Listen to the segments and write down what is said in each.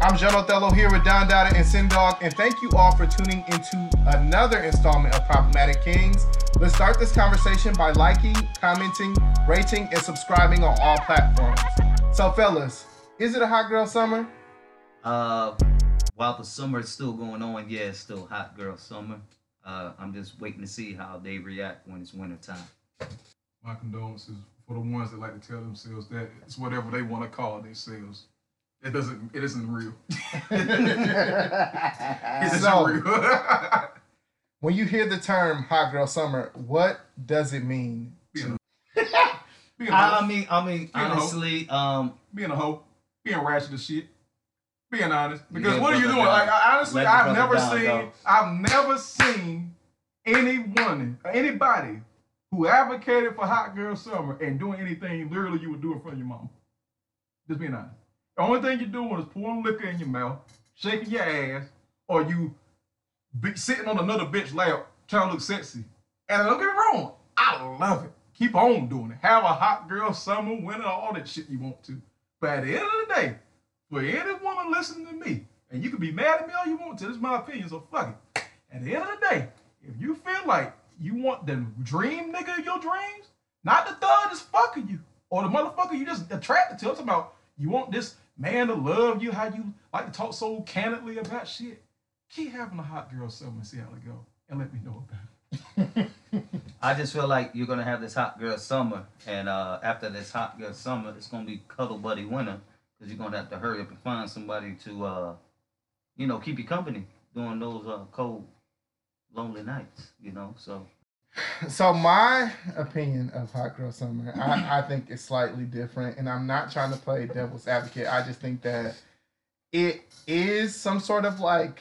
I'm John Othello here with Don Dada and Sin Dog, and thank you all for tuning into another installment of Problematic Kings. Let's start this conversation by liking, commenting, rating, and subscribing on all platforms. So, fellas, is it a hot girl summer? Uh, while the summer is still going on, yeah, it's still hot girl summer. Uh, I'm just waiting to see how they react when it's winter time. My condolences for the ones that like to tell themselves that it's whatever they want to call themselves. It doesn't. It isn't real. it isn't So- real. When you hear the term hot girl summer, what does it mean? being, being, a I, I mean, I mean, You know. honestly, um, being a hoe, being ratchet as shit, being honest. Because Let what are you doing? down. Like I, honestly, Let I've never down, seen. though. I've never seen any woman, anybody who advocated for hot girl summer and doing anything literally you would do in front of your mom. Just being honest. The only thing you're doing is pouring liquor in your mouth, shaking your ass, or you be sitting on another bitch lap trying to look sexy. And don't get me wrong, I love it. Keep on doing it. Have a hot girl summer, winter, all that shit you want to. But at the end of the day, for any woman listening to me, and you can be mad at me all you want to, this is my opinion, so fuck it. At the end of the day, if you feel like you want the dream nigga of your dreams, not the thug that's fucking you, or the motherfucker you just attracted to, I'm talking about you want this man to love you, how you like to talk so candidly about shit, keep having a hot girl summer and see how it go, and let me know about it. I just feel like you're gonna have this hot girl summer, and uh, after this hot girl summer, it's gonna be cuddle buddy winter because you're gonna have to hurry up and find somebody to, uh, you know, keep you company during those uh, cold, lonely nights. You know, so So my opinion of hot girl summer, I, I think it's slightly different, and I'm not trying to play devil's advocate. I just think that it is some sort of like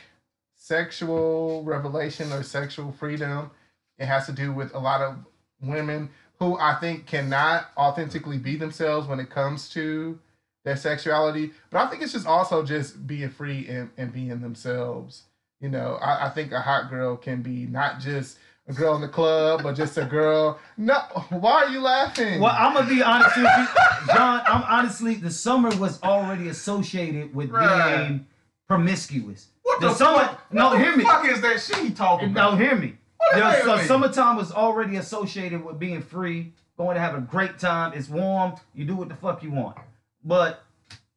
sexual revelation or sexual freedom. It has to do with a lot of women who I think cannot authentically be themselves when it comes to their sexuality. But I think it's just also just being free and, and being themselves. You know, I, I think a hot girl can be not just a girl in the club, or just a girl. No, why are you laughing? Well, I'm gonna be honest with you, John. I'm honestly the summer was already associated with Right. being promiscuous. What the, summer, fuck? no, what hear the me. fuck is that shit he talking No, hear me. What The, so summertime was already associated with being free, going to have a great time. It's warm. You do what the fuck you want. But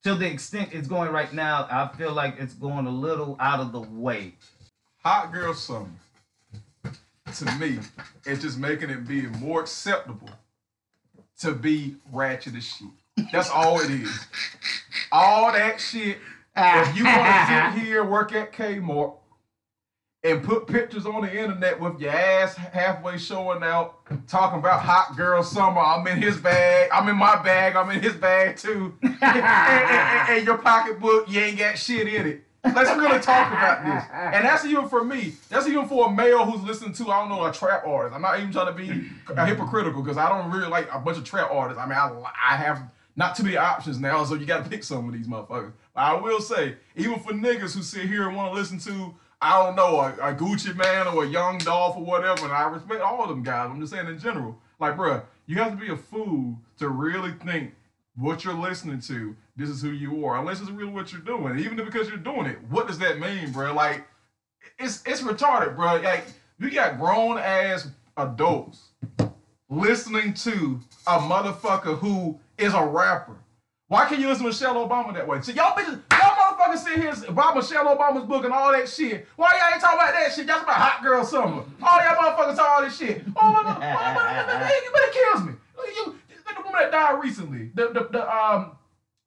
to the extent it's going right now, I feel like it's going a little out of the way. Hot girl summer, to me, is just making it be more acceptable to be ratchet as shit. That's all it is. All that shit. If you want to sit here, work at Kmart, and put pictures on the internet with your ass halfway showing out, talking about hot girl summer. I'm in his bag. I'm in my bag. I'm in his bag too. and, and- and- and your pocketbook, you ain't got shit in it. Let's really talk about this. And that's even for me. That's even for a male who's listening to, I don't know, a trap artist. I'm not even trying to be hypocritical because I don't really like a bunch of trap artists. I mean, I, I have not too many options now, so you got to pick some of these motherfuckers. But I will say, even for niggas who sit here and want to listen to, I don't know, a, a Gucci Mane or a Young Dolph or whatever, and I respect all of them guys. I'm just saying in general. Like, bruh, you have to be a fool to really think what you're listening to, this is who you are. Unless it's really what you're doing. Even because you're doing it, what does that mean, bro? Like, it's it's retarded, bro. Like, you got grown ass adults listening to a motherfucker who is a rapper. Why can't you listen to Michelle Obama that way? So y'all bitches, y'all motherfuckers sit here buy Michelle Obama's book and all that shit. Why y'all ain't talking about that shit? Y'all about hot girl summer. All y'all motherfuckers talk all this shit. Oh, my, my, my, my, my, my, it kills me. The woman that died recently, the the, the um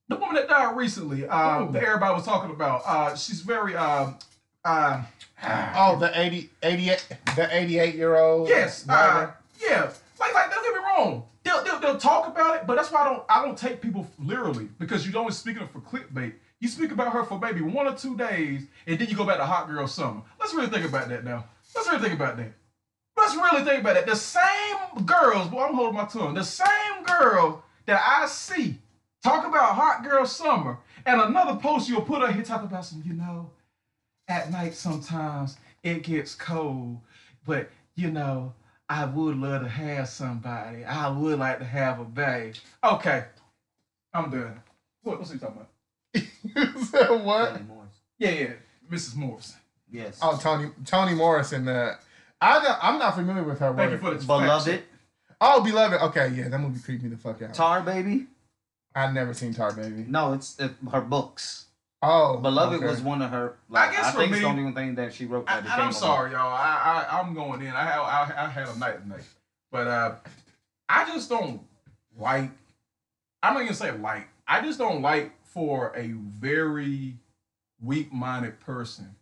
the woman that died recently, um, that everybody was talking about. Uh, she's very um uh, oh, the 80, 88, the 88 year old. Yes, uh, yeah. Like, like, don't get me wrong. They'll, they'll, they'll talk about it, but that's why I don't I don't take people literally because you're only speaking for clickbait. You speak about her for maybe one or two days, and then you go back to Hot Girl Summer. Let's really think about that now. Let's really think about that. Let's really think about it. The same girls, boy, I'm holding my tongue. The same girls that I see talk about Hot Girl Summer, and another post you'll put up here talk about some, you know, at night sometimes it gets cold, but you know, I would love to have somebody. I would like to have a babe. Okay, I'm done. What, what's he talking about? you said what? Toni Morris. Yeah, yeah, Mrs. Morrison. Yes. Oh, Toni Toni Morrison. Uh, I don't, I'm not familiar with her Thank work. you for the Beloved. oh, Beloved. Okay, yeah, that movie creeped me the fuck out. Tar Baby. I've never seen Tar Baby. No, it's uh, her books. Oh, Beloved okay. was one of her. Like, I, guess for think it's the me- only thing that she wrote that and I'm sorry, y'all. I, I I'm going in. I had I, I had a night tonight, but uh, I just don't like. I'm not gonna say like. I just don't like for a very weak-minded person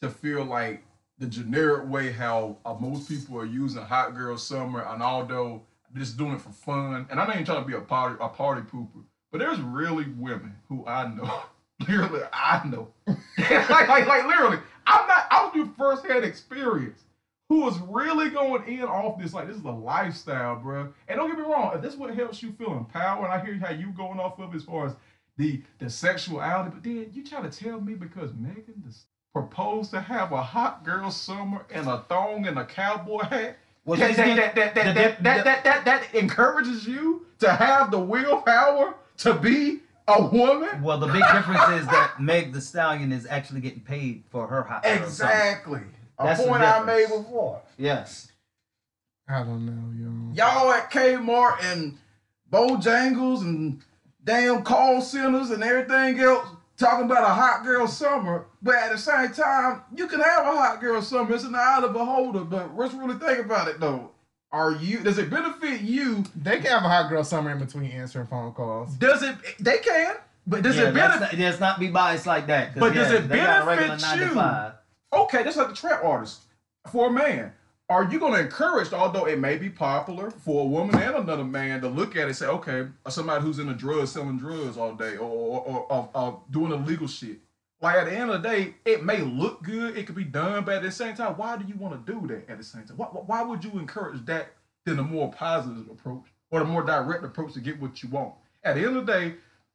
to feel like the generic way how uh, most people are using hot girl summer, and although just doing it for fun, and I'm not even trying to be a party a party pooper, but there's really women who I know, literally I know, like, like like literally, I'm not. I'll do firsthand experience. Who is really going in off this? Like this is a lifestyle, bro. And don't get me wrong, if this is what helps you feel empowered, and I hear how you going off of as far as the the sexuality, but then you try to tell me because Megan just proposed to have a hot girl summer and a thong and a cowboy hat. Well, that, she's that, that, that, that, that, that, that, that, that encourages you to have the willpower to be a woman. Well, the big difference is that Meg Thee Stallion is actually getting paid for her hot girl summer. Exactly. A That's point I made before. Yes. I don't know, yo. Y'all at Kmart and Bojangles and damn call centers and everything else talking about a hot girl summer, but at the same time, you can have a hot girl summer. It's an eye of the beholder, but let's really think about it though. Are you does it benefit you? They can have a hot girl summer in between answering phone calls. Does it they can, but does yeah, it benefit not, let's not be biased like that. But does it they got a regular benefit you? five. Okay, that's like the trap artist. For a man, are you going to encourage, although it may be popular for a woman and another man to look at it and say, okay, uh, somebody who's in the drugs, selling drugs all day, or, or, or, or, doing illegal shit. Like at the end of the day, it may look good, it could be done, but at the same time, why do you want to do that at the same time? Why, why would you encourage that than a more positive approach or a more direct approach to get what you want? At the end of the day,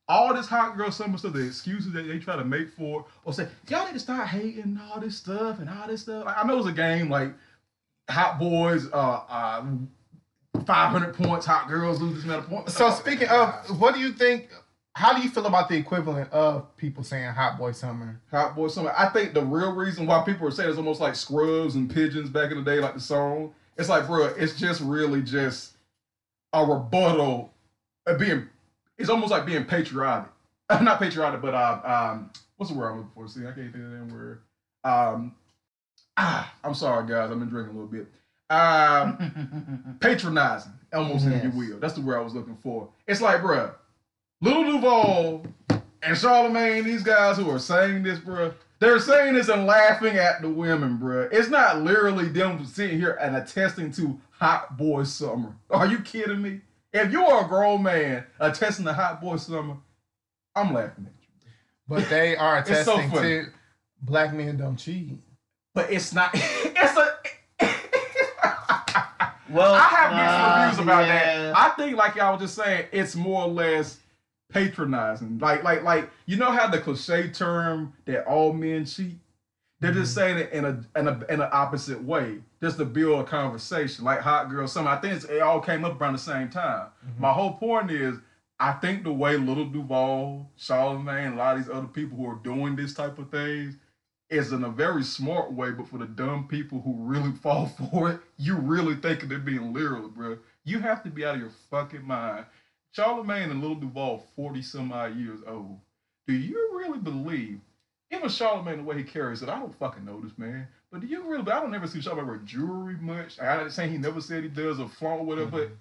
all this hot girl summer stuff, the excuses that they try to make for, or say, y'all need to start hating all this stuff and all this stuff. I know it's a game like Hot Boys, uh, uh, 500 points, Hot Girls lose this amount of points. So speaking of, what do you think? How do you feel about the equivalent of people saying "hot boy summer"? Hot Boy Summer, I think the real reason why people are saying it's almost like Scrubs and Pigeons back in the day, like the song, it's like, bro, it's just really just a rebuttal of being, it's almost like being patriotic. Not patriotic, but uh, um, what's the word I'm looking for? See, I can't think of that word. Um, ah, I'm sorry, guys, I've been drinking a little bit. Um, patronizing, almost if you will. That's the word I was looking for. It's like, bruh, Lil Duval and Charlemagne, these guys who are saying this, bruh, they're saying this and laughing at the women, bruh. It's not literally them sitting here and attesting to hot boy summer. Are you kidding me? If you're a grown man attesting to hot boy summer, I'm laughing at you. But they are It's so attesting to black men don't cheat. But it's not. It's a. Well, I have mixed uh, reviews about yeah. that. I think, like y'all was just saying, it's more or less patronizing. Like, like, like you know how the cliche term that all men cheat. They're just saying it in a in a in an opposite way, just to build a conversation. Like hot girl summer. I think it's, it all came up around the same time. My whole point is, I think the way Lil Duval, Charlemagne, a lot of these other people who are doing this type of things is in a very smart way, but for the dumb people who really fall for it, you really thinking they're being literal, bro. You have to be out of your fucking mind. Charlemagne and Lil Duval, 40 some odd years old. Do you really believe, even Charlemagne, the way he carries it, I don't fucking know this man, but do you really, I don't ever see Charlemagne wear jewelry much. I ain't saying he never said he does or flaunt or whatever, but mm-hmm.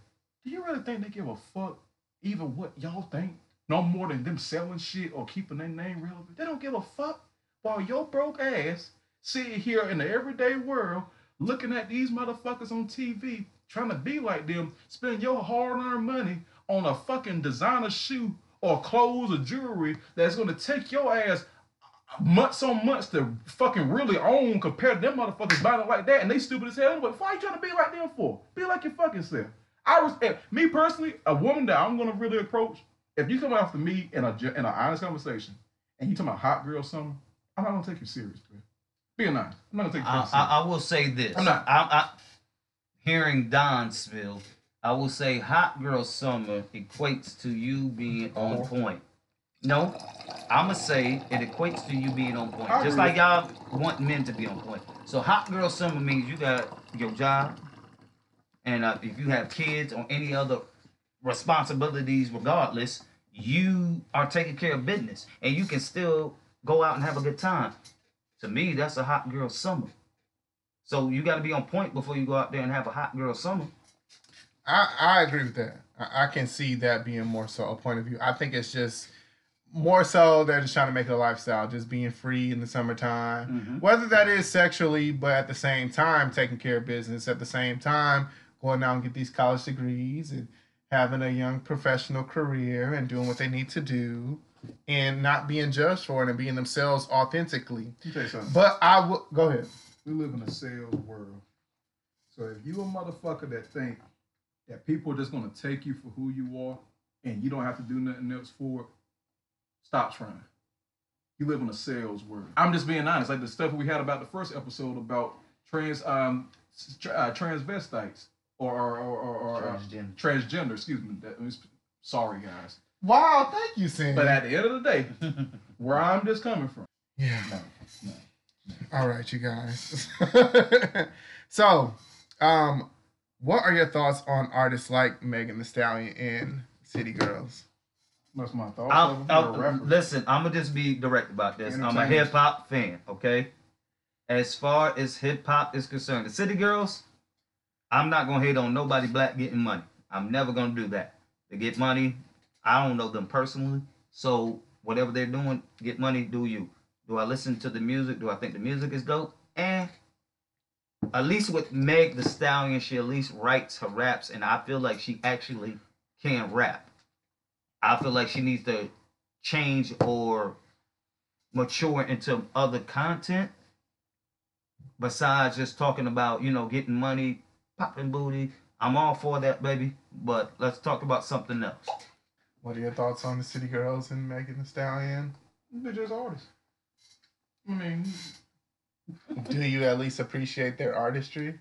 do you really think they give a fuck even what y'all think? No more than them selling shit or keeping their name relevant. They don't give a fuck while your broke ass sitting here in the everyday world looking at these motherfuckers on TV trying to be like them, spend your hard-earned money on a fucking designer shoe or clothes or jewelry that's gonna take your ass months on months to fucking really own compared to them motherfuckers buying it like that and they stupid as hell. But why you trying to be like them for? Be like your fucking self. I was eh, me personally, a woman that I'm gonna really approach. If you come after me in a in an honest conversation and you talking about hot girl something, I'm not gonna take you serious, bro. Being honest, I'm not gonna take you I, serious. I, I will say this. I'm not- I, I, hearing Don spill, I will say hot girl summer equates to you being on point. No, I'ma say it equates to you being on point. I Just agree. like y'all want men to be on point. So hot girl summer means you got your job, and uh, if you have kids or any other responsibilities, regardless, you are taking care of business, and you can still go out and have a good time. To me, that's a hot girl summer. So you got to be on point before you go out there and have a hot girl summer. I, I agree with that. I, I can see that being more so a point of view. I think it's just more so they're just trying to make it a lifestyle, just being free in the summertime. Mhm. Whether that is sexually, but at the same time taking care of business, at the same time going out and get these college degrees and having a young professional career and doing what they need to do and not being judged for it and being themselves authentically. Let me tell you something. But I will go ahead. we live in a sales world. So if you a motherfucker that think that people are just gonna take you for who you are and you don't have to do nothing else for it, stop trying. You live in a sales world. I'm just being honest. Like the stuff we had about the first episode about trans um s- tr- uh, transvestites or or or, or, or uh, Transgender. transgender. Excuse me. That, sorry guys. Wow, thank you, Sam. But at the end of the day, where I'm just coming from, yeah. no, no. All right, you guys. so, um, what are your thoughts on artists like Megan Thee Stallion and City Girls? That's my thoughts. I'll. I'll- You're a rapper. listen, I'm gonna just be direct about this. I'm a hip hop fan, okay? As far as hip hop is concerned, the City Girls, I'm not gonna hate on nobody black getting money. I'm never gonna do that. They get money. I don't know them personally, so whatever they're doing, get money. Do you? Do I listen to the music? Do I think the music is dope? And at least with Meg Thee Stallion, she at least writes her raps, and I feel like she actually can rap. I feel like she needs to change or mature into other content besides just talking about you know getting money popping booty i'm all for that baby but let's talk about something else What are your thoughts on the City Girls and Megan Thee Stallion? They're just artists. I mean, Do you at least appreciate their artistry?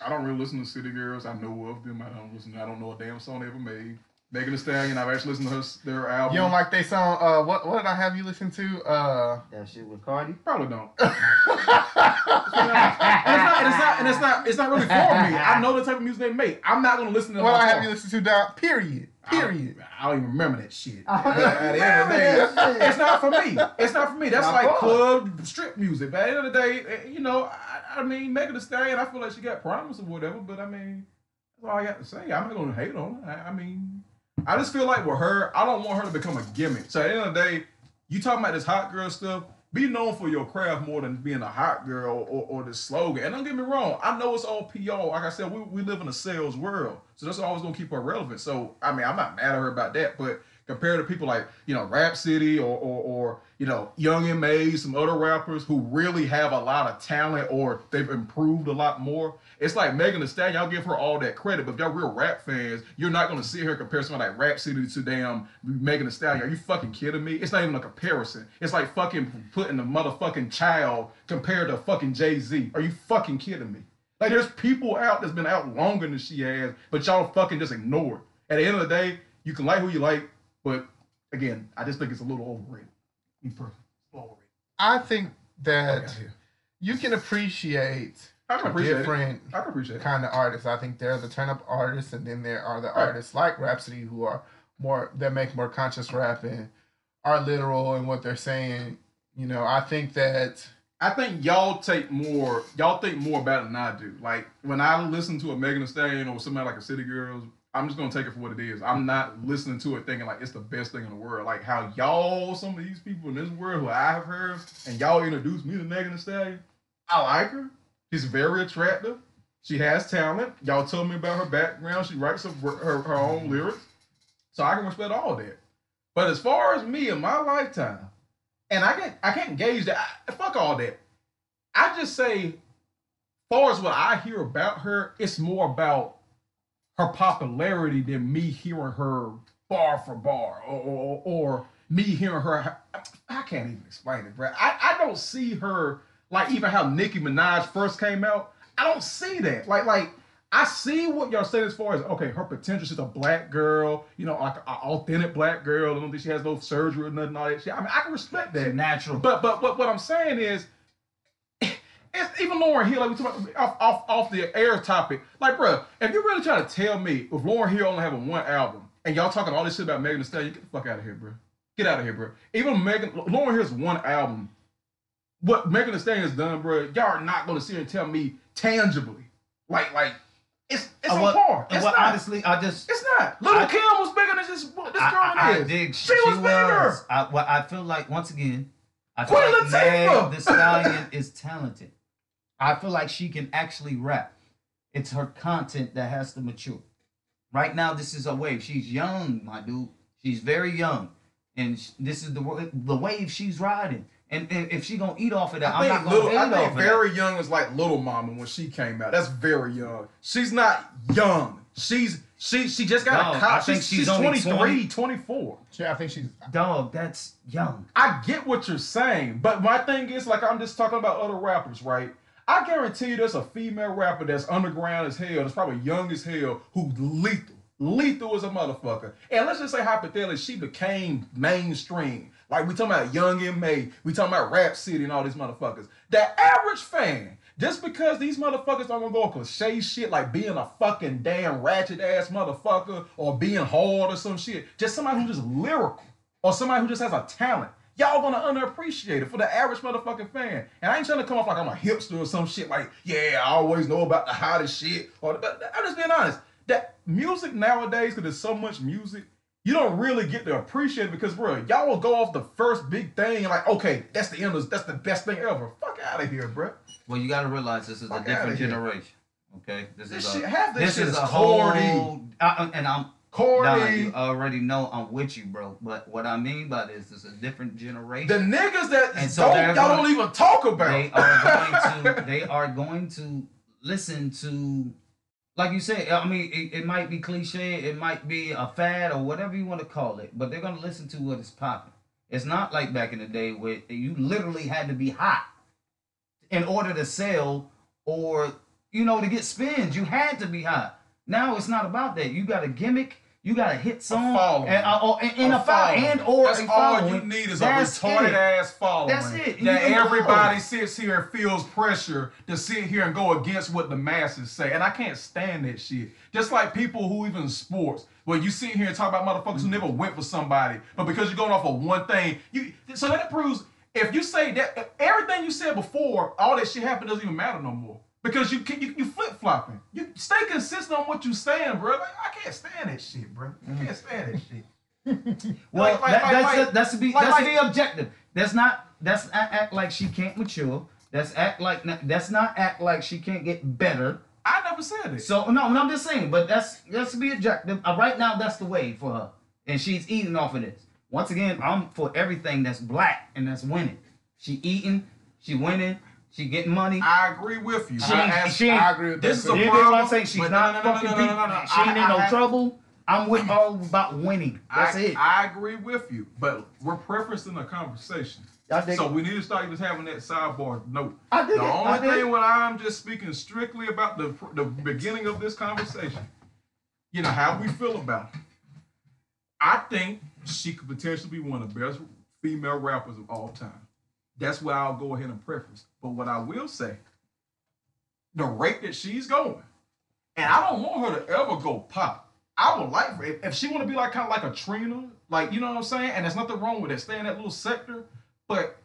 I don't really listen to City Girls. I know of them. I don't listen. I don't know a damn song they ever made. Megan Thee Stallion. I've actually listened to her, their album. You don't like they song? Uh, what what did I have you listen to? Uh, that shit with cardi Probably don't. and, it's not, and it's not. And it's not. It's not really for me. I know the type of music they make. I'm not gonna listen to. what them I on have you listen to? Down. Period. Period. I don't, I don't even remember that shit. I don't But at the end of the day, it's not for me. It's not for me. That's My like club strip music. But at the end of the day, eh, you know, I, I mean, Megan Thee Stallion. I feel like she got promise or whatever. But I mean, that's all I got to say. I'm not gonna hate on her. I, I mean, I just feel like with her, I don't want her to become a gimmick. So at the end of the day, you talking about this hot girl stuff. Be known for your craft more than being a hot girl or, or this slogan. And don't get me wrong, I know it's all PR. Like I said, we, we live in a sales world. So that's always gonna keep her relevant. So I mean, I'm not mad at her about that, but compared to people like, you know, Rapsody or or, or you know, Young M.A, some other rappers who really have a lot of talent or they've improved a lot more. It's like Megan Thee Stallion, y'all give her all that credit, but if y'all real rap fans, you're not gonna sit here and compare somebody like Rapsody to damn Megan Thee Stallion. Are you fucking kidding me? It's not even a comparison. It's like fucking putting a motherfucking child compared to fucking Jay-Z. Are you fucking kidding me? Like there's people out that's been out longer than she has, but y'all fucking just ignore it. At the end of the day, you can like who you like, but again, I just think it's a little overrated. Me personally, overrated. I think that Okay, you can appreciate I appreciate different it. I appreciate kind of artists. I think there are the turn up artists, and then there are the Right. artists like Rapsody who are more that make more conscious rap and are literal in what they're saying. You know, I think that I think y'all take more, y'all think more about it than I do. Like when I listen to a Megan Thee Stallion or somebody like a City Girls, I'm just gonna take it for what it is. I'm not listening to it thinking like it's the best thing in the world. Like how y'all, some of these people in this world who I have heard, and y'all introduced me to Megan Thee Stallion. I like her. She's very attractive. She has talent. Y'all told me about her background. She writes her, her, her own lyrics. So I can respect all that. But as far as me in my lifetime, and I can't I can't gauge that. I, fuck all that. I just say, far as what I hear about her, it's more about her popularity than me hearing her bar for bar or or, or me hearing her. I, can't even explain it, bro. I, I don't see her like even how Nicki Minaj first came out. I don't see that. Like like I see what y'all saying as far as okay, her potential. She's a black girl, you know, like an authentic black girl. I don't think she has no surgery or nothing. All that shit. I mean, I can respect that. Natural. But but what, what I'm saying is, it's even Lauryn Hill, like we talk about off, off off the air topic. Like, bro, if you're really trying to tell me if Lauryn Hill only having one album and y'all talking all this shit about Megan Thee Stallion, get the fuck out of here, bro. Get out of here, bro. Even Megan, Lauryn Hill's one album. What Megan Thee Stallion has done, bro, y'all are not gonna sit here and tell me tangibly, like like it's it's on what- par. It's what, not. honestly, I just it's not. Little I- Kim was bigger than this. This girl I, I, I dig. She, was bigger. I, well, I feel like once again, I feel Queen like! Meg Thee Stallion is talented. I feel like she can actually rap. It's her content that has to mature. Right now, this is a wave. She's young, my dude. She's very young, and sh- this is the the wave she's riding. And, and if she gonna eat off of that, I I'm think, not gonna little, I hate think off of that. very young is like Lil Mama when she came out. That's very young. She's not young. She's she she just got No, a cop. I think she's, she's she's only 23, 20. 24. Yeah, I think she's. Dog, that's young. I get what you're saying, but my thing is like I'm just talking about other rappers, right? I guarantee you there's a female rapper that's underground as hell, that's probably young as hell, who's lethal. Lethal as a motherfucker. And let's just say hypothetically, she became mainstream. Like we talking about Young M.A, we talking about Rapsody and all these motherfuckers. The average fan, just because these motherfuckers don't go cliche shit like being a fucking damn ratchet ass motherfucker or being hard or some shit, just somebody who's just lyrical or somebody who just has a talent. Y'all gonna underappreciate it for the average motherfucking fan. And I ain't trying to come off like I'm a hipster or some shit like, yeah, I always know about the hottest shit. Or but I'm just being honest. That music nowadays, because there's so much music, you don't really get to appreciate it because, bro, y'all will go off the first big thing and like, okay, that's the end of that's the best thing ever. Fuck out of here, bro. Well, you got to realize this is Fuck a different generation. Okay, this, This is shit- a, half this this is is a corny. whole. I, and I'm Corny. you already know I'm with you, bro. But what I mean by this is a different generation. The niggas that And so don't, y'all don't even talk about. they are going to. They are going to listen to. Like you said, I mean, it, it might be cliche, it might be a fad or whatever you want to call it, but they're gonna listen to what is popping. It's not like back in the day where you literally had to be hot in order to sell or you know to get spins. You had to be hot. Now it's not about that. You got a gimmick. You got a hit song following. and, uh, or, and, and a, following. and or That's a all following. you need is That's a retarded it. ass following. That's it. You That everybody go. sits here and feels pressure to sit here and go against what the masses say, and I can't stand that shit. Just like people who even sports, where you sit here and talk about motherfuckers who never went for somebody, but because you're going off of one thing, you so that proves if you say that everything you said before, all that shit happened doesn't even matter no more. Because you you, you flip flopping. You stay consistent on what you're saying, bro. Like, I can't stand that shit, bro. I can't stand that shit. Well, Like- like- that, like- that's like- that's to be that's be objective. That's not that's act, act like she can't mature. That's act like that's not act like she can't get better. I never said it. So no, no, I'm just saying. But that's that's to be objective. Uh, right now, that's the way for her, and she's eating off of this. Once again, I'm for everything that's black and that's winning. She eating, she winning, she getting money. I agree with you. She I ain't- she I agree with This is a you too. what I'm saying? She's not no, no, no, fucking no, no, no, people. no, no. She ain't I- in no I trouble. I'm with all about winning. That's I, it. I agree with you, but we're preferencing a conversation. So it. we need to start just having that sidebar note. I dig The it. I only dig thing it. when I'm just speaking strictly about the the beginning of this conversation, you know how we feel about. It. I think she could potentially be one of the best female rappers of all time. That's why I'll go ahead and preface. But what I will say, the rate that she's going, and I don't want her to ever go pop. I would like for if, if she want to be like kind of like a Trina, like you know what I'm saying. And there's nothing wrong with it. Stay in that little sector, but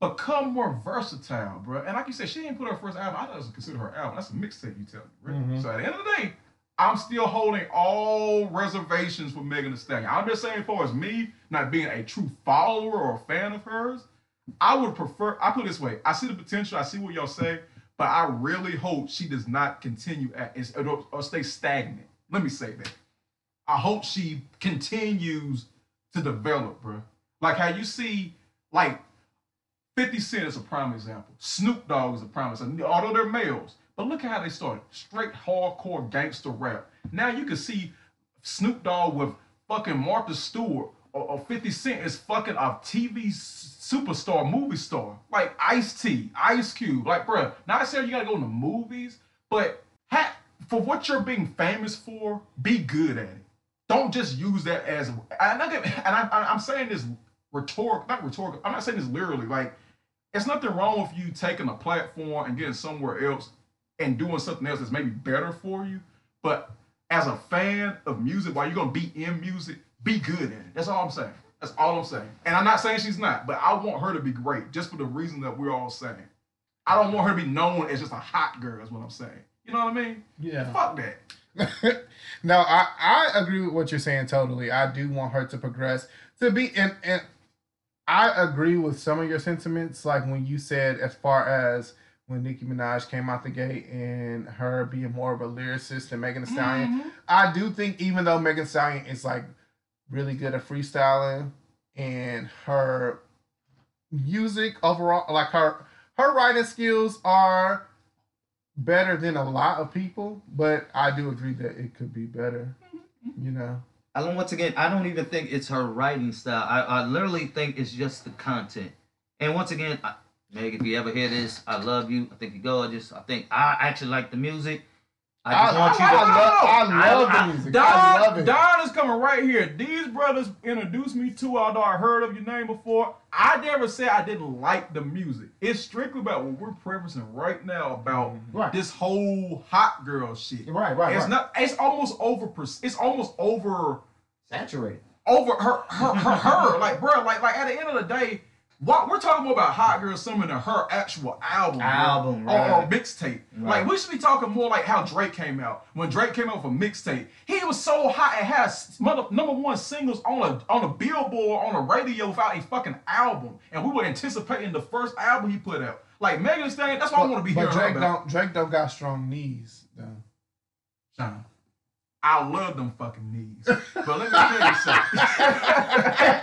become more versatile, bro. And like you said, she didn't put her first album. I don't consider her album. That's a mixtape. You tell me, right? Mhm. So at the end of the day, I'm still holding all reservations for Megan Thee Stallion. I'm just saying, as far as me not being a true follower or a fan of hers, I would prefer. I put it this way: I see the potential. I see what y'all say, but I really hope she does not continue at or, stay stagnant. Let me say that. I hope she continues to develop, bro. Like how you see, like 50 Cent is a prime example. Snoop Dogg is a prime example. Although they're males, but look at how they started. Straight hardcore gangster rap. Now you can see Snoop Dogg with fucking Martha Stewart or, or 50 Cent is fucking a TV superstar, movie star. Like Ice T, Ice Cube. Like, bruh, not necessarily you gotta go in the movies, but ha- for what you're being famous for, be good at it. Don't just use that as. And, I, get- and I, I'm saying this rhetorical, not rhetorical. I'm not saying this literally. Like, it's nothing wrong with you taking a platform and getting somewhere else and doing something else that's maybe better for you. But as a fan of music, while you're gonna be in music, be good at it. That's all I'm saying. That's all I'm saying. And I'm not saying she's not, but I want her to be great just for the reason that we're all saying. I don't want her to be known as just a hot girl, is what I'm saying. You know what I mean? Yeah. Fuck that. no, I, I agree with what you're saying totally. I do want her to progress to be and and I agree with some of your sentiments, like when you said as far as when Nicki Minaj came out the gate and her being more of a lyricist than Megan Thee Stallion. Mhm. I do think even though Megan Thee Stallion is like really good at freestyling and her music overall like her her writing skills are better than a lot of people, but I do agree that it could be better. Mm-hmm. You know. I don't. Once again, I don't even think it's her writing style. I, I literally think it's just the content. And once again, I, Meg, if you ever hear this, I love you. I think you're gorgeous. I think I actually like the music. I I, want you I love, I love I- the music. I love Don, it. Don is coming right here. These brothers introduced me to, although I heard of your name before. I never said I didn't like the music. It's strictly about what we're preferencing right now about mm-hmm. Right. this whole hot girl shit. Right, right, It's right. not. It's almost over. It's almost over. Saturated. Over her, her, her, her. Like, bro, like, like at the end of the day, what we're talking more about Hot Girl Summer than her actual album, bro. Album, or, or mixtape. Right. Like, we should be talking more like how Drake came out. When Drake came out with a mixtape, he was so hot and had s- mother, number one singles on a on a billboard on a radio without a fucking album, and we were anticipating the first album he put out. Like Megan Thee Stallion, that's what I want to be but Drake about. don't Drake don't got strong knees though. I love them fucking knees. But let me tell you something.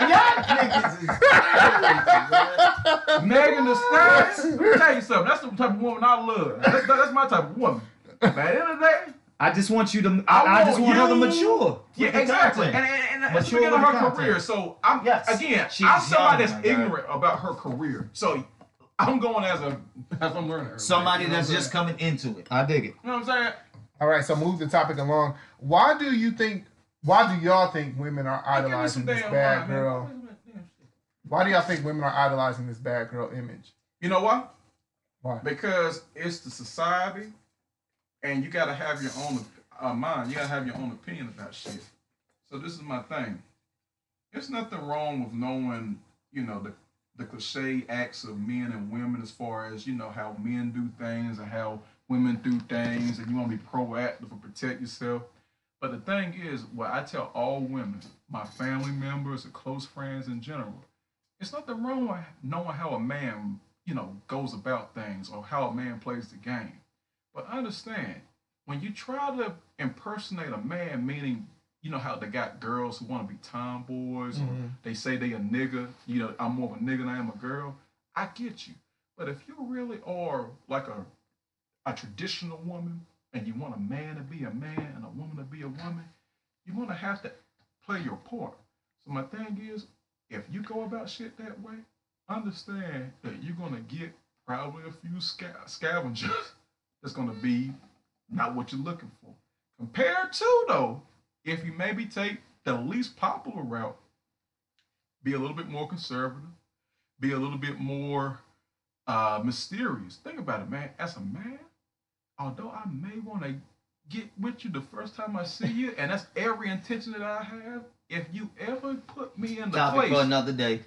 Y'all niggas is crazy, man. Megan Thee Stallion, let me tell you something. That's the type of woman I love. That's, that's my type of woman. But at the end of the day, I just want you to. I I, I just want want her to mature. Yeah, the exactly. And, content. and, and Mature it's the beginning of her content. career. So I'm Yes. again, She's I'm somebody young, that's my guy. ignorant about her career. So I'm going as a as I'm learning. everything. Somebody You that's just saying? coming into it. I dig it. You know what I'm saying? All right, so move the topic along. Why do you think? Why do y'all think women are Hey, give me some idolizing this bad man. girl? Why do y'all think women are idolizing this bad girl image? You know what? Why? Because it's the society, and you gotta have your own uh, mind. You gotta have your own opinion about shit. So this is my thing. There's nothing wrong with knowing, you know, the the cliche acts of men and women as far as you know how men do things and how women do things, and you want to be proactive and protect yourself. But the thing is, what I tell all women, my family members and close friends in general, it's nothing wrong with knowing how a man, you know, goes about things or how a man plays the game. But understand, when you try to impersonate a man, meaning, you know how they got girls who want to be tomboys or Mhm. they say they a nigga, you know, I'm more of a nigga than I am a girl. I get you. But if you really are like a a traditional woman and you want a man to be a man and a woman to be a woman, you're gonna have to play your part. So my thing is, if you go about shit that way, understand that you're gonna get probably a few sca- scavengers that's gonna be not what you're looking for. Compared to though, if you maybe take the least popular route, be a little bit more conservative, be a little bit more uh, mysterious. Think about it, man. As a man, although I may want to get with you the first time I see you, and that's every intention that I have, if you ever put me in the Topic for another day.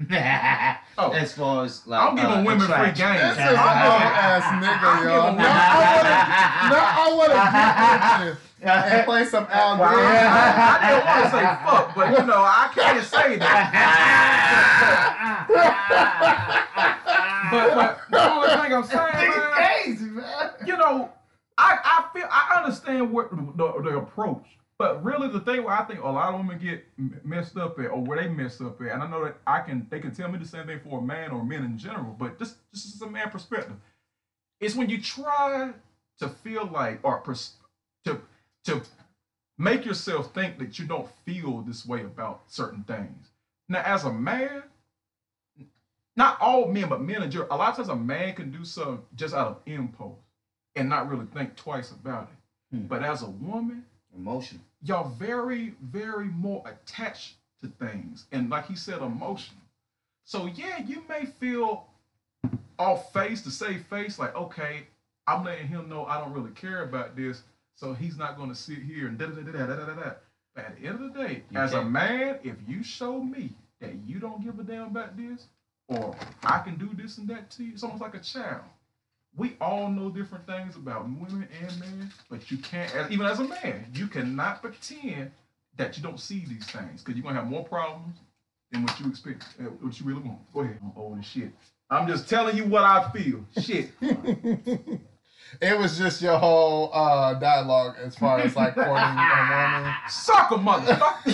Oh. as far as like, I'm giving uh, women free attraction. game. This is a ass nigga, I'm y'all. giving No, I wanna, I wanna get with you and play some Al Well, Green. I, I didn't want to say fuck, but you know I can't say that. But, but the only thing I'm saying, man, crazy, man. You know, I, I feel I understand what the, the approach, but really the thing where I think a lot of women get messed up at, or where they mess up at, and I know that I can they can tell me the same thing for a man or men in general, but this this is a man perspective. It's when you try to feel like or pers- to to make yourself think that you don't feel this way about certain things. Now, as a man, not all men, but men in general, a lot of times a man can do something just out of impulse and not really think twice about it. Hmm. But as a woman, Emotion. y'all very, very more attached to things. And like he said, emotional. So yeah, you may feel off face to say face, like, okay, I'm letting him know I don't really care about this, so he's not gonna sit here and da da da da da da da. But at the end of the day, You as a can't. man, if you show me that you don't give a damn about this, or I can do this and that to you, it's almost like a child. We all know different things about women and men, but you can't, as, even as a man, you cannot pretend that you don't see these things because you're gonna have more problems than what you expect, uh, what you really want. Go ahead, I'm old as shit. I'm just telling you what I feel. Shit. it was just your whole uh, dialogue as far as like courting a Suck a motherfucker.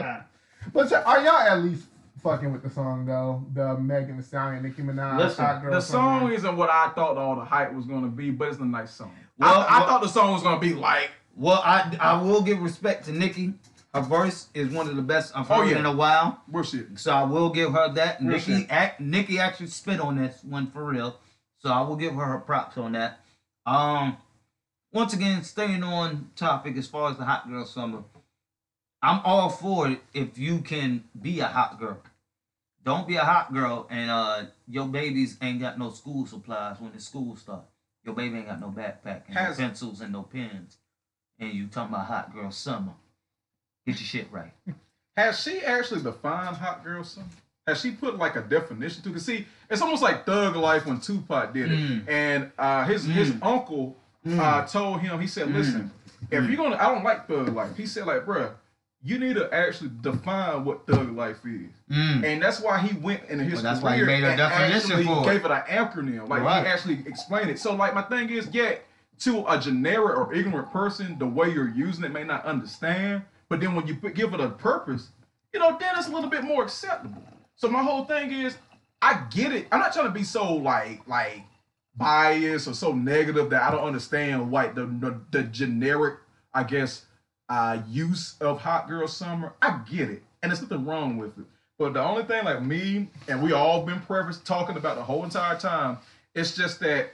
woman. But are y'all at least fucking with the song though? The Megan Thee Stallion, Nicki Minaj, Listen, Hot Girl the Summer? song isn't what I thought all the hype was gonna be, but it's a nice song. Well, I, I thought the song was gonna be like, Well, I I will give respect to Nicki. Her verse is one of the best I've Oh, heard yeah. in a while. bullshit. So I will give her that. Real Nicki, shit. act, Nicki actually spit on this one for real. So I will give her her props on that. Um, once again, staying on topic as far as the hot girl summer, I'm all for it if you can be a hot girl. Don't be a hot girl and uh your babies ain't got no school supplies when the school starts. Your baby ain't got no backpack and Has- no pencils and no pens. And you talking about hot girl summer. Get your shit right. Has she actually defined hot girl summer? Has she put like a definition to? Cause see, it's almost like Thug Life when Tupac did it, Mm. and uh, his his Mm. uncle uh, told him. He said, Mm. "Listen, if you're gonna, I don't like Thug Life." He said, "Like, bruh, you need to actually define what Thug Life is." Mm. And that's why he went in his Well, that's why he career made a and definition actually for it. gave it an acronym. Like Right. he actually explained it. So like my thing is, yeah, to a generic or ignorant person, the way you're using it may not understand. But then when you give it a purpose, you know, then it's a little bit more acceptable. So my whole thing is, I get it. I'm not trying to be so like like biased or so negative that I don't understand like the the, the generic, I guess, uh, use of hot girl summer. I get it, and there's nothing wrong with it. But the only thing, like me and we all been preface talking about the whole entire time, it's just that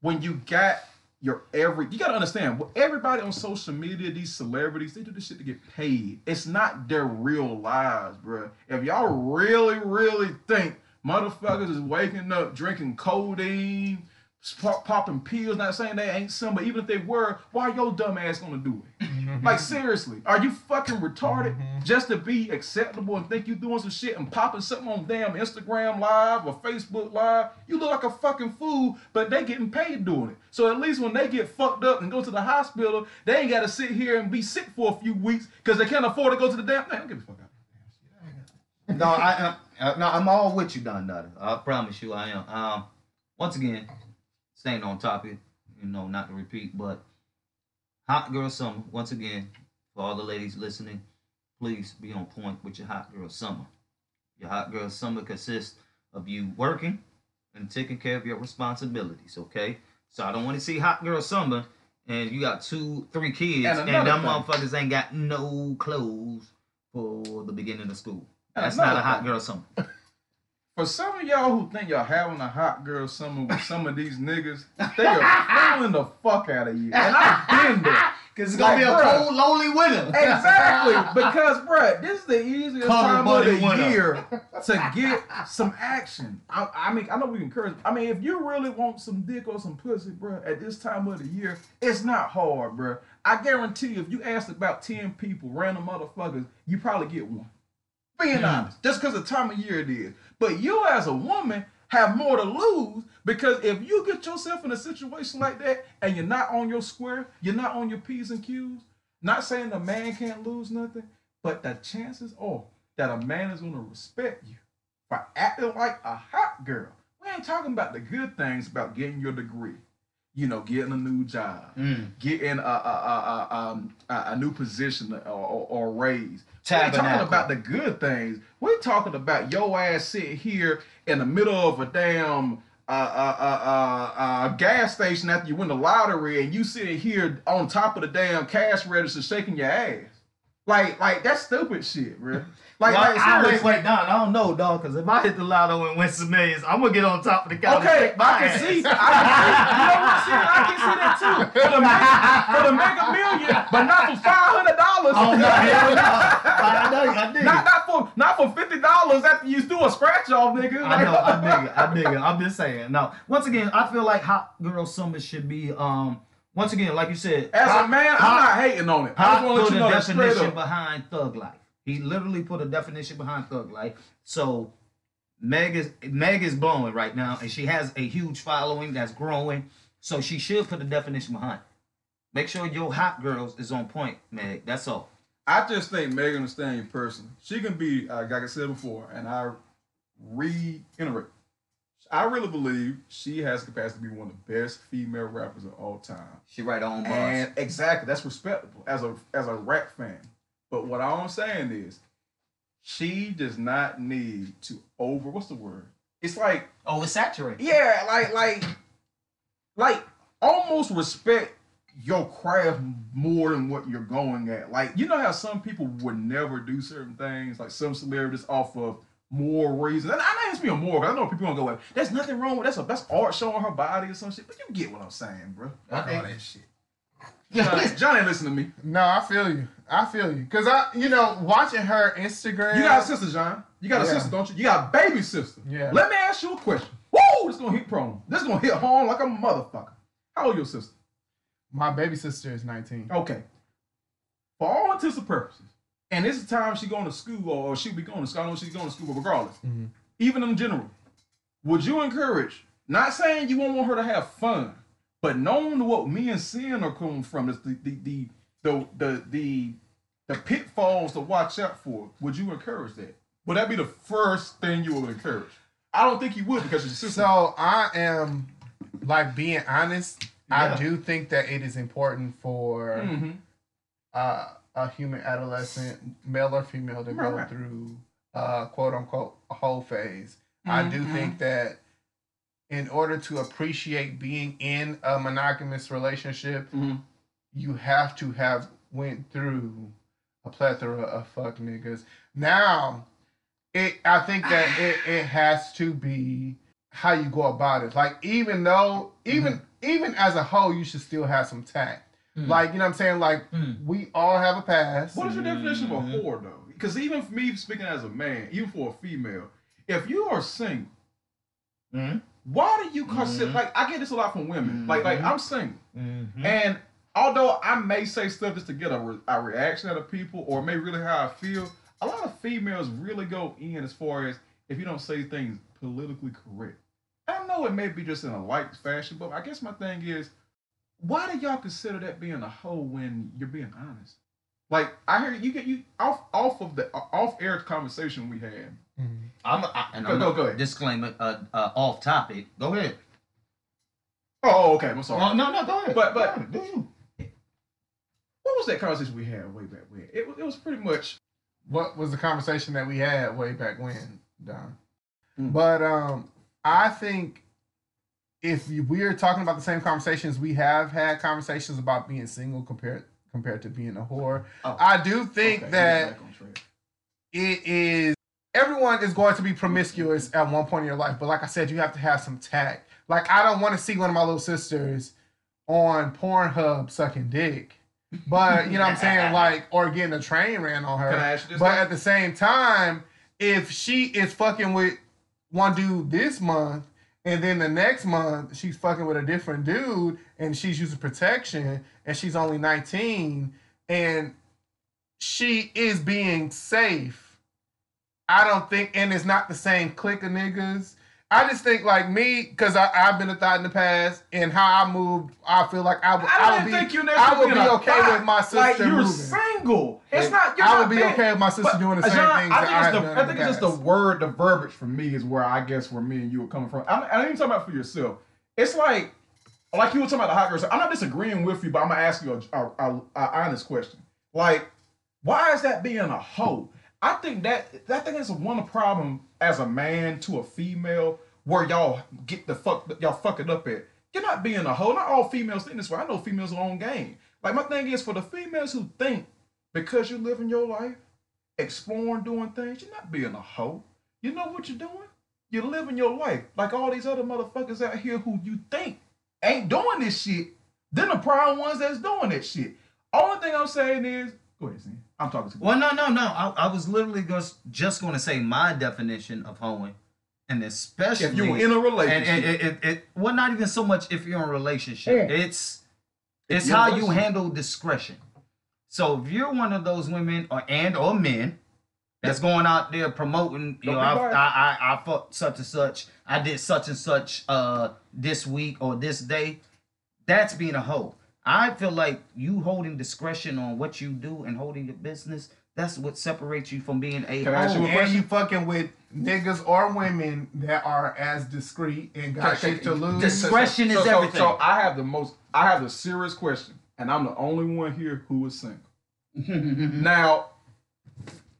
when you got your every, you gotta understand. Everybody on social media, these celebrities, they do this shit to get paid. It's not their real lives, bro. If y'all really, really think motherfuckers is waking up drinking codeine, popping pills, not saying they ain't some, but even if they were, why your dumb ass gonna do it? Like seriously, are you fucking retarded just to be acceptable and think you doing some shit and popping something on damn Instagram live or Facebook live? You look like a fucking fool, but they getting paid doing it. So at least when they get fucked up and go to the hospital, they ain't gotta sit here and be sick for a few weeks because they can't afford to go to the damn. Man, don't get the fuck out. no, I, I, I no, I'm all with you, Don Nutter. I promise you, I am. Um, once again, staying on topic, you know, not to repeat, but hot girl summer. Once again, for all the ladies listening, please be on point with your hot girl summer. Your hot girl summer consists of you working and taking care of your responsibilities. Okay, so I don't want to see hot girl summer. And you got two, three kids, And and, them thing. motherfuckers ain't got no clothes for the beginning of school. That's not a hot girl summer. For some of y'all who think y'all having a hot girl summer with some of these niggas, they are fooling the fuck out of you. And I've been there. Cause it's gonna be a cold, lonely winter. Exactly, because bruh, this is the easiest time of the winter. year to get some action. I, I mean, I know we encourage. I mean, if you really want some dick or some pussy, bruh, at this time of the year, it's not hard, bruh. I guarantee you, if you ask about ten people, random motherfuckers, you probably get one. Being mm. honest, just because the time of year it is. But you as a woman have more to lose because if you get yourself in a situation like that and you're not on your square, you're not on your P's and Q's, not saying the man can't lose nothing, but the chances are that a man is gonna respect you for acting like a hot girl. We ain't talking about the good things about getting your degree, you know, getting a new job, Mm. getting a, a, a, a, um, new position or, or, or raise. We ain't talking about the good things. We're talking about your ass sitting here in the middle of a damn uh, uh, uh, uh, uh, gas station after you win the lottery, and you sitting here on top of the damn cash register shaking your ass. Like, like that's stupid shit, bro. Like, Well, like I- wait, wait, Don. I don't know, dog. Because if I hit the lotto and win some millions, I'm gonna get on top of the couch. Okay, I can ass. see. I can see. You know what? I can see that too. For the mega, for the mega million, but not for five hundred dollars. Oh no, hell no! I know, I dig Not it. not for not for fifty dollars after you do a scratch off, nigga. I know, I dig it, I dig it. I'm just saying. No, once again, I feel like Hot Girl Summer should be, um, once again, like you said, As a Hot- man, I'm not hating on it. I Hot just want to let you know straight definition behind thug life. He literally put a definition behind thug life. So Meg is Meg is blowing right now, and she has a huge following that's growing. So she should put a definition behind. it. Make sure your hot girls is on point, Meg. That's all. I just think Megan Thee Stallion person, she can be, uh, like I said before, and I reiterate, I really believe she has the capacity to be one of the best female rappers of all time. She write her own bars. And exactly, that's respectable as a as a rap fan. But what I'm saying is, she does not need to over. What's the word? It's like Oversaturated. yeah, like like like almost respect your craft more than what you're going at. Like you know how some people would never do certain things, like some celebrities off of more reasons. And I know it's being more. 'cause I know people gonna go like, "There's nothing wrong with that's a that's art showing her body or some shit." But you get what I'm saying, bro. I know that shit. Johnny, Johnny listen to me. No, I feel you. I feel you. Cause I, you know, watching her Instagram. You got a sister, John. You got a Yeah. sister, don't you? You got a baby sister. Yeah. Let me ask you a question. Woo! This gonna hit prone. This gonna hit home like a motherfucker. How old your sister? My baby sister is 19. Okay. For all intents and purposes, and this is the time she going to school or she'll be going to school. I know she's going to school, but regardless, Mhm. even in general, would you encourage? Not saying you won't want her to have fun, but knowing what me and Sin are coming from, is the the the the the the, the pitfalls to watch out for. Would you encourage that? Would that be the first thing you would encourage? I don't think you would because your sister. So I am, like, being honest. Yeah. I do think that it is important for Mhm. uh, a human adolescent, male or female, to Right, go through uh, quote unquote a whole phase. I do think that in order to appreciate being in a monogamous relationship, Mhm. you have to have went through a plethora of fuck niggas. Now, it I think that it, it has to be how you go about it. Like even though even even as a whole, you should still have some tact. Mm. Like you know what I'm saying? Like Mm. we all have a past. What is your definition of a Mhm. whore, though? Because even for me, speaking as a man, even for a female, if you are single, Mhm. Why do you call Mhm. like I get this a lot from women. Like like Mhm. I'm single, Mhm. and although I may say stuff just to get a, re- a reaction out of people, or maybe really how I feel, a lot of females really go in as far as if you don't say things politically correct. I know it may be just in a light fashion, but I guess my thing is, why do y'all consider that being a hoe when you're being honest? Like I hear you get you off off of the off air conversation we had. Mhm. I'm a, I, and Go- I'm go- a- go ahead. disclaimer uh, uh, off topic. Go ahead. Oh, okay. I'm sorry. Oh, no, no, go ahead. But- but- Go ahead. what was that conversation we had way back when? It, was- it was pretty much What was the conversation that we had way back when, Don? Mm. But um, I think if we're talking about the same conversations, we have had conversations about being single compared compared to being a whore. Oh. I do think Okay, that back on track. it is everyone is going to be promiscuous at one point in your life but like i said you have to have some tact like i don't want to see one of my little sisters on pornhub sucking dick but you know what i'm saying like or getting a train ran on her Can I ask you this? but though? at the same time if she is fucking with one dude this month and then the next month she's fucking with a different dude and she's using protection and she's only 19 and she is being safe. I don't think, and it's not the same clique of niggas. I just think like me, because I've been a thought in the past, and how I moved, I feel like I would, I, I would be, think you I would be okay a with my sister like you're moving. single. It's not. You're I not would be okay with my sister But, doing the same John, things I that think I it's the, I in think it's just the word, the verbiage for me is where I guess where me and you are coming from. I'm, I ain't even talking about for yourself. It's like, like you were talking about the hot girls. I'm not disagreeing with you, but I'm gonna ask you a, a, a, a honest question. Like, why is that being a hoe? I think that I think that's one problem as a man to a female where y'all get the fuck y'all fuck it up at. You're not being a hoe. Not all females think this way. I know females are on game. Like my thing is for the females who think because you're living your life exploring, doing things, you're not being a hoe. You know what you're doing? You're living your life like all these other motherfuckers out here who you think ain't doing this shit. Then the prime ones that's doing that shit. Only thing I'm saying is, go ahead, Sam. I'm talking to you. Well, no, no, no. I, I was literally just just going to say my definition of hoeing, and especially If you're in a relationship, and it, it, it well, not even so much if you're in a relationship. Yeah. It's it's you're in a how you handle discretion. So if you're one of those women or and or men that's going out there promoting, you Don't know, I. I I I fucked such and such, I did such and such uh this week or this day, that's being a hoe. I feel like you holding discretion on what you do and holding your business. That's what separates you from being a Can I ask you a And question? you fucking with niggas or women that are as discreet and got shit to lose. Dis- Discretion is so, everything. So I have the most, I have the serious question, and I'm the only one here who is single. now,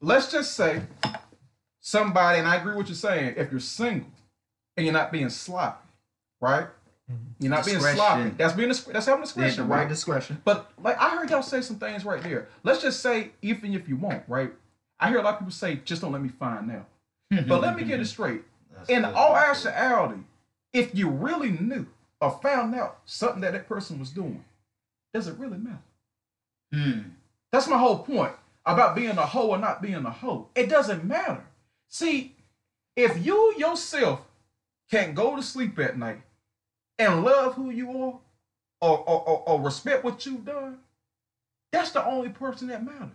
let's just say somebody, and I agree with you saying, if you're single and you're not being sloppy, right? You're not being sloppy. That's being that's having Yeah, the discretion, right right? discretion. But like I heard y'all say some things right there. Let's just say even if you won't, right? I hear a lot of people say, just don't let me find out. But let me get it straight. In all actuality, if you really knew or found out something that that person was doing, does it really matter? Hmm. That's my whole point about being a hoe or not being a hoe. It doesn't matter. See, if you yourself can't go to sleep at night and love who you are or, or, or, or respect what you've done, that's the only person that matters.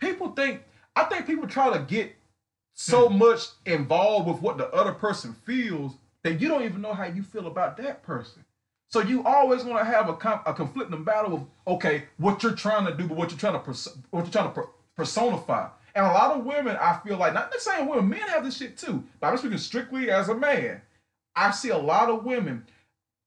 People think, I think people try to get so hmm. much involved with what the other person feels that you don't even know how you feel about that person. So you always want to have a, com- a conflicting battle of okay, what you're trying to do, but what you're trying to pers- what you're trying to per- personify. And a lot of women, I feel like not the same women, men have this shit too. But I'm speaking strictly as a man. I see a lot of women.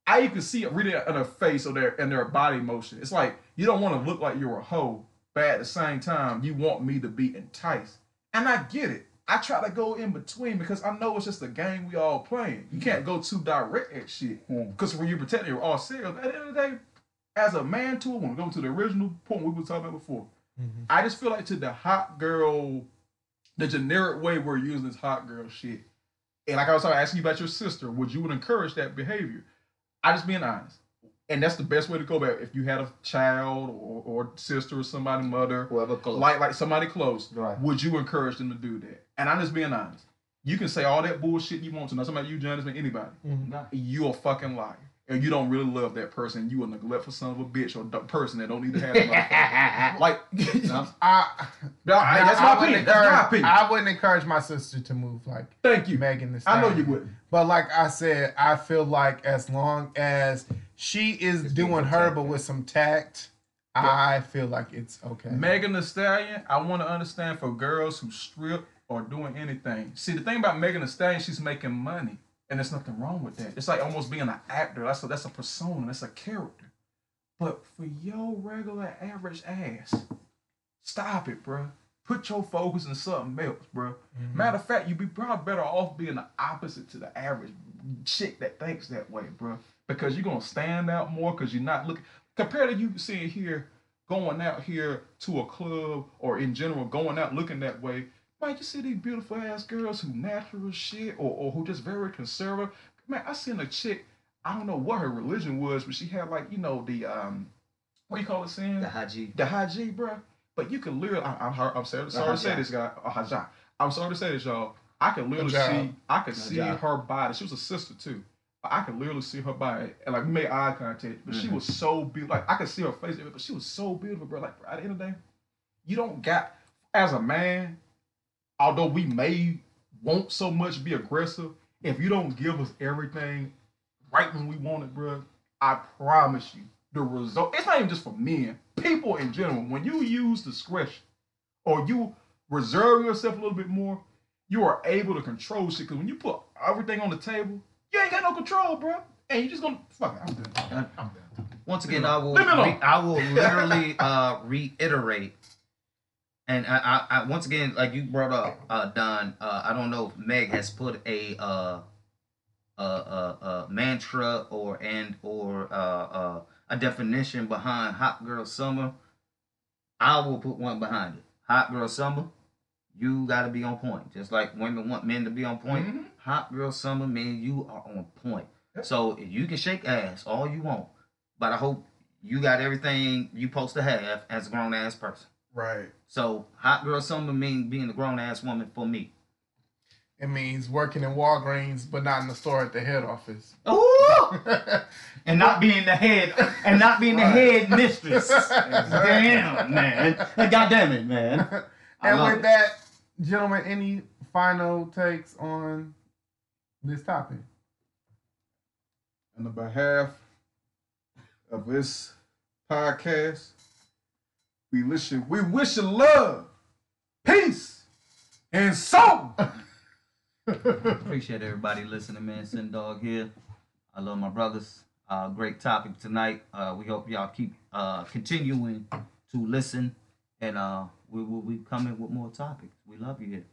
I even see it really in their face or their in their body motion. It's like you don't want to look like you're a hoe, but at the same time, you want me to be enticed. And I get it. I try to go in between because I know it's just a game we all playing. You can't go too direct at shit. Hmm. Because when you're pretending you're all serious, at the end of the day, as a man to a woman, going to the original point we were talking about before, mm-hmm. I just feel like to the hot girl, the generic way we're using this hot girl shit. And like I was asking you about your sister, would you would encourage that behavior? I just being honest. And that's the best way to go about it. If you had a child or, or sister or somebody, mother, Whoever close. like like somebody close, Right. would you encourage them to do that? And I'm just being honest. You can say all that bullshit you want to. Not somebody you, Jonas, but anybody. Mm-hmm. You a fucking liar. And you don't really love that person. You a neglectful son of a bitch or a person that don't need to have that. like, I, Hey, that's my I wouldn't opinion. That's my opinion. I wouldn't encourage my sister to move like Thank you. Megan Thee I know you wouldn't. But like I said, I feel like as long as she is It's doing her, but with some tact, I feel like it's okay. Megan Thee Stallion, I want to understand for girls who strip or doing anything. See, the thing about Megan Thee Stallion, she's making money, and there's nothing wrong with that. It's like almost being an actor. That's a, that's a persona. That's a character. But for your regular average ass, stop it, bro. Put your focus in something else, bro. Mm-hmm. Matter of fact, you'd be probably better off being the opposite to the average chick that thinks that way, bro. Because you're gonna stand out more because you're not looking compared to you seeing here going out here to a club or in general going out looking that way. Man, you see these beautiful ass girls who natural shit or, or who just very conservative. Man, I seen a chick, I don't know what her religion was, but she had like, you know, the um what do you call it, Sam? The Haji. the Haji, bro. But you can literally, I, I'm, hard- I'm sorry, sorry to say this, guy. Oh, Hajjah. I'm sorry to say this, y'all. I can literally Hajjah. see, I could see her body. She was a sister too. But I could literally see her body, and like we made eye contact. But she was so beautiful. Like I could see her face, but she was so beautiful, bro. Like at the end of the day, you don't got as a man. Although we may want so much be aggressive, if you don't give us everything right when we want it, bro, I promise you, the result. It's not even just for men, people in general. When you use discretion, or you reserve yourself a little bit more, you are able to control shit. Because when you put everything on the table, you ain't got no control, bro. And you just gonna fuck it. I'm done. I'm done. Once again, I will. Leave me alone. re- I will literally uh, reiterate, and I, I, I once again, like you brought up, uh, Don. Uh, I don't know if Meg has put a uh, a, a, a mantra or and or uh, uh, a definition behind Hot Girl Summer. I will put one behind it. Hot Girl Summer you got to be on point. Just like women want men to be on point. Mhm. Hot girl summer, man, you are on point. Yep. So you can shake ass all you want, but I hope you got everything you supposed to have as a grown ass person. Right. So hot girl summer means being a grown ass woman for me. It means working in Walgreens, but not in the store at the head office. Ooh! and not being the head and not being the head mistress. Damn, man. God damn it, man. And with it. that, gentlemen, any final takes on this topic? On the behalf of this podcast, we wish you, we wish you love, peace, and soul. Appreciate everybody listening, man. Sin Dog here. I love my brothers. Uh, great topic tonight. Uh, we hope y'all keep uh, continuing to listen, and uh, we will be coming with more topics. We love you here.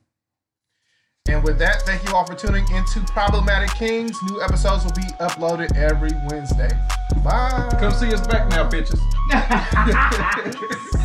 And with that, thank you all for tuning into Problematic Kings. New episodes will be uploaded every Wednesday. Bye. Come see us back now, bitches.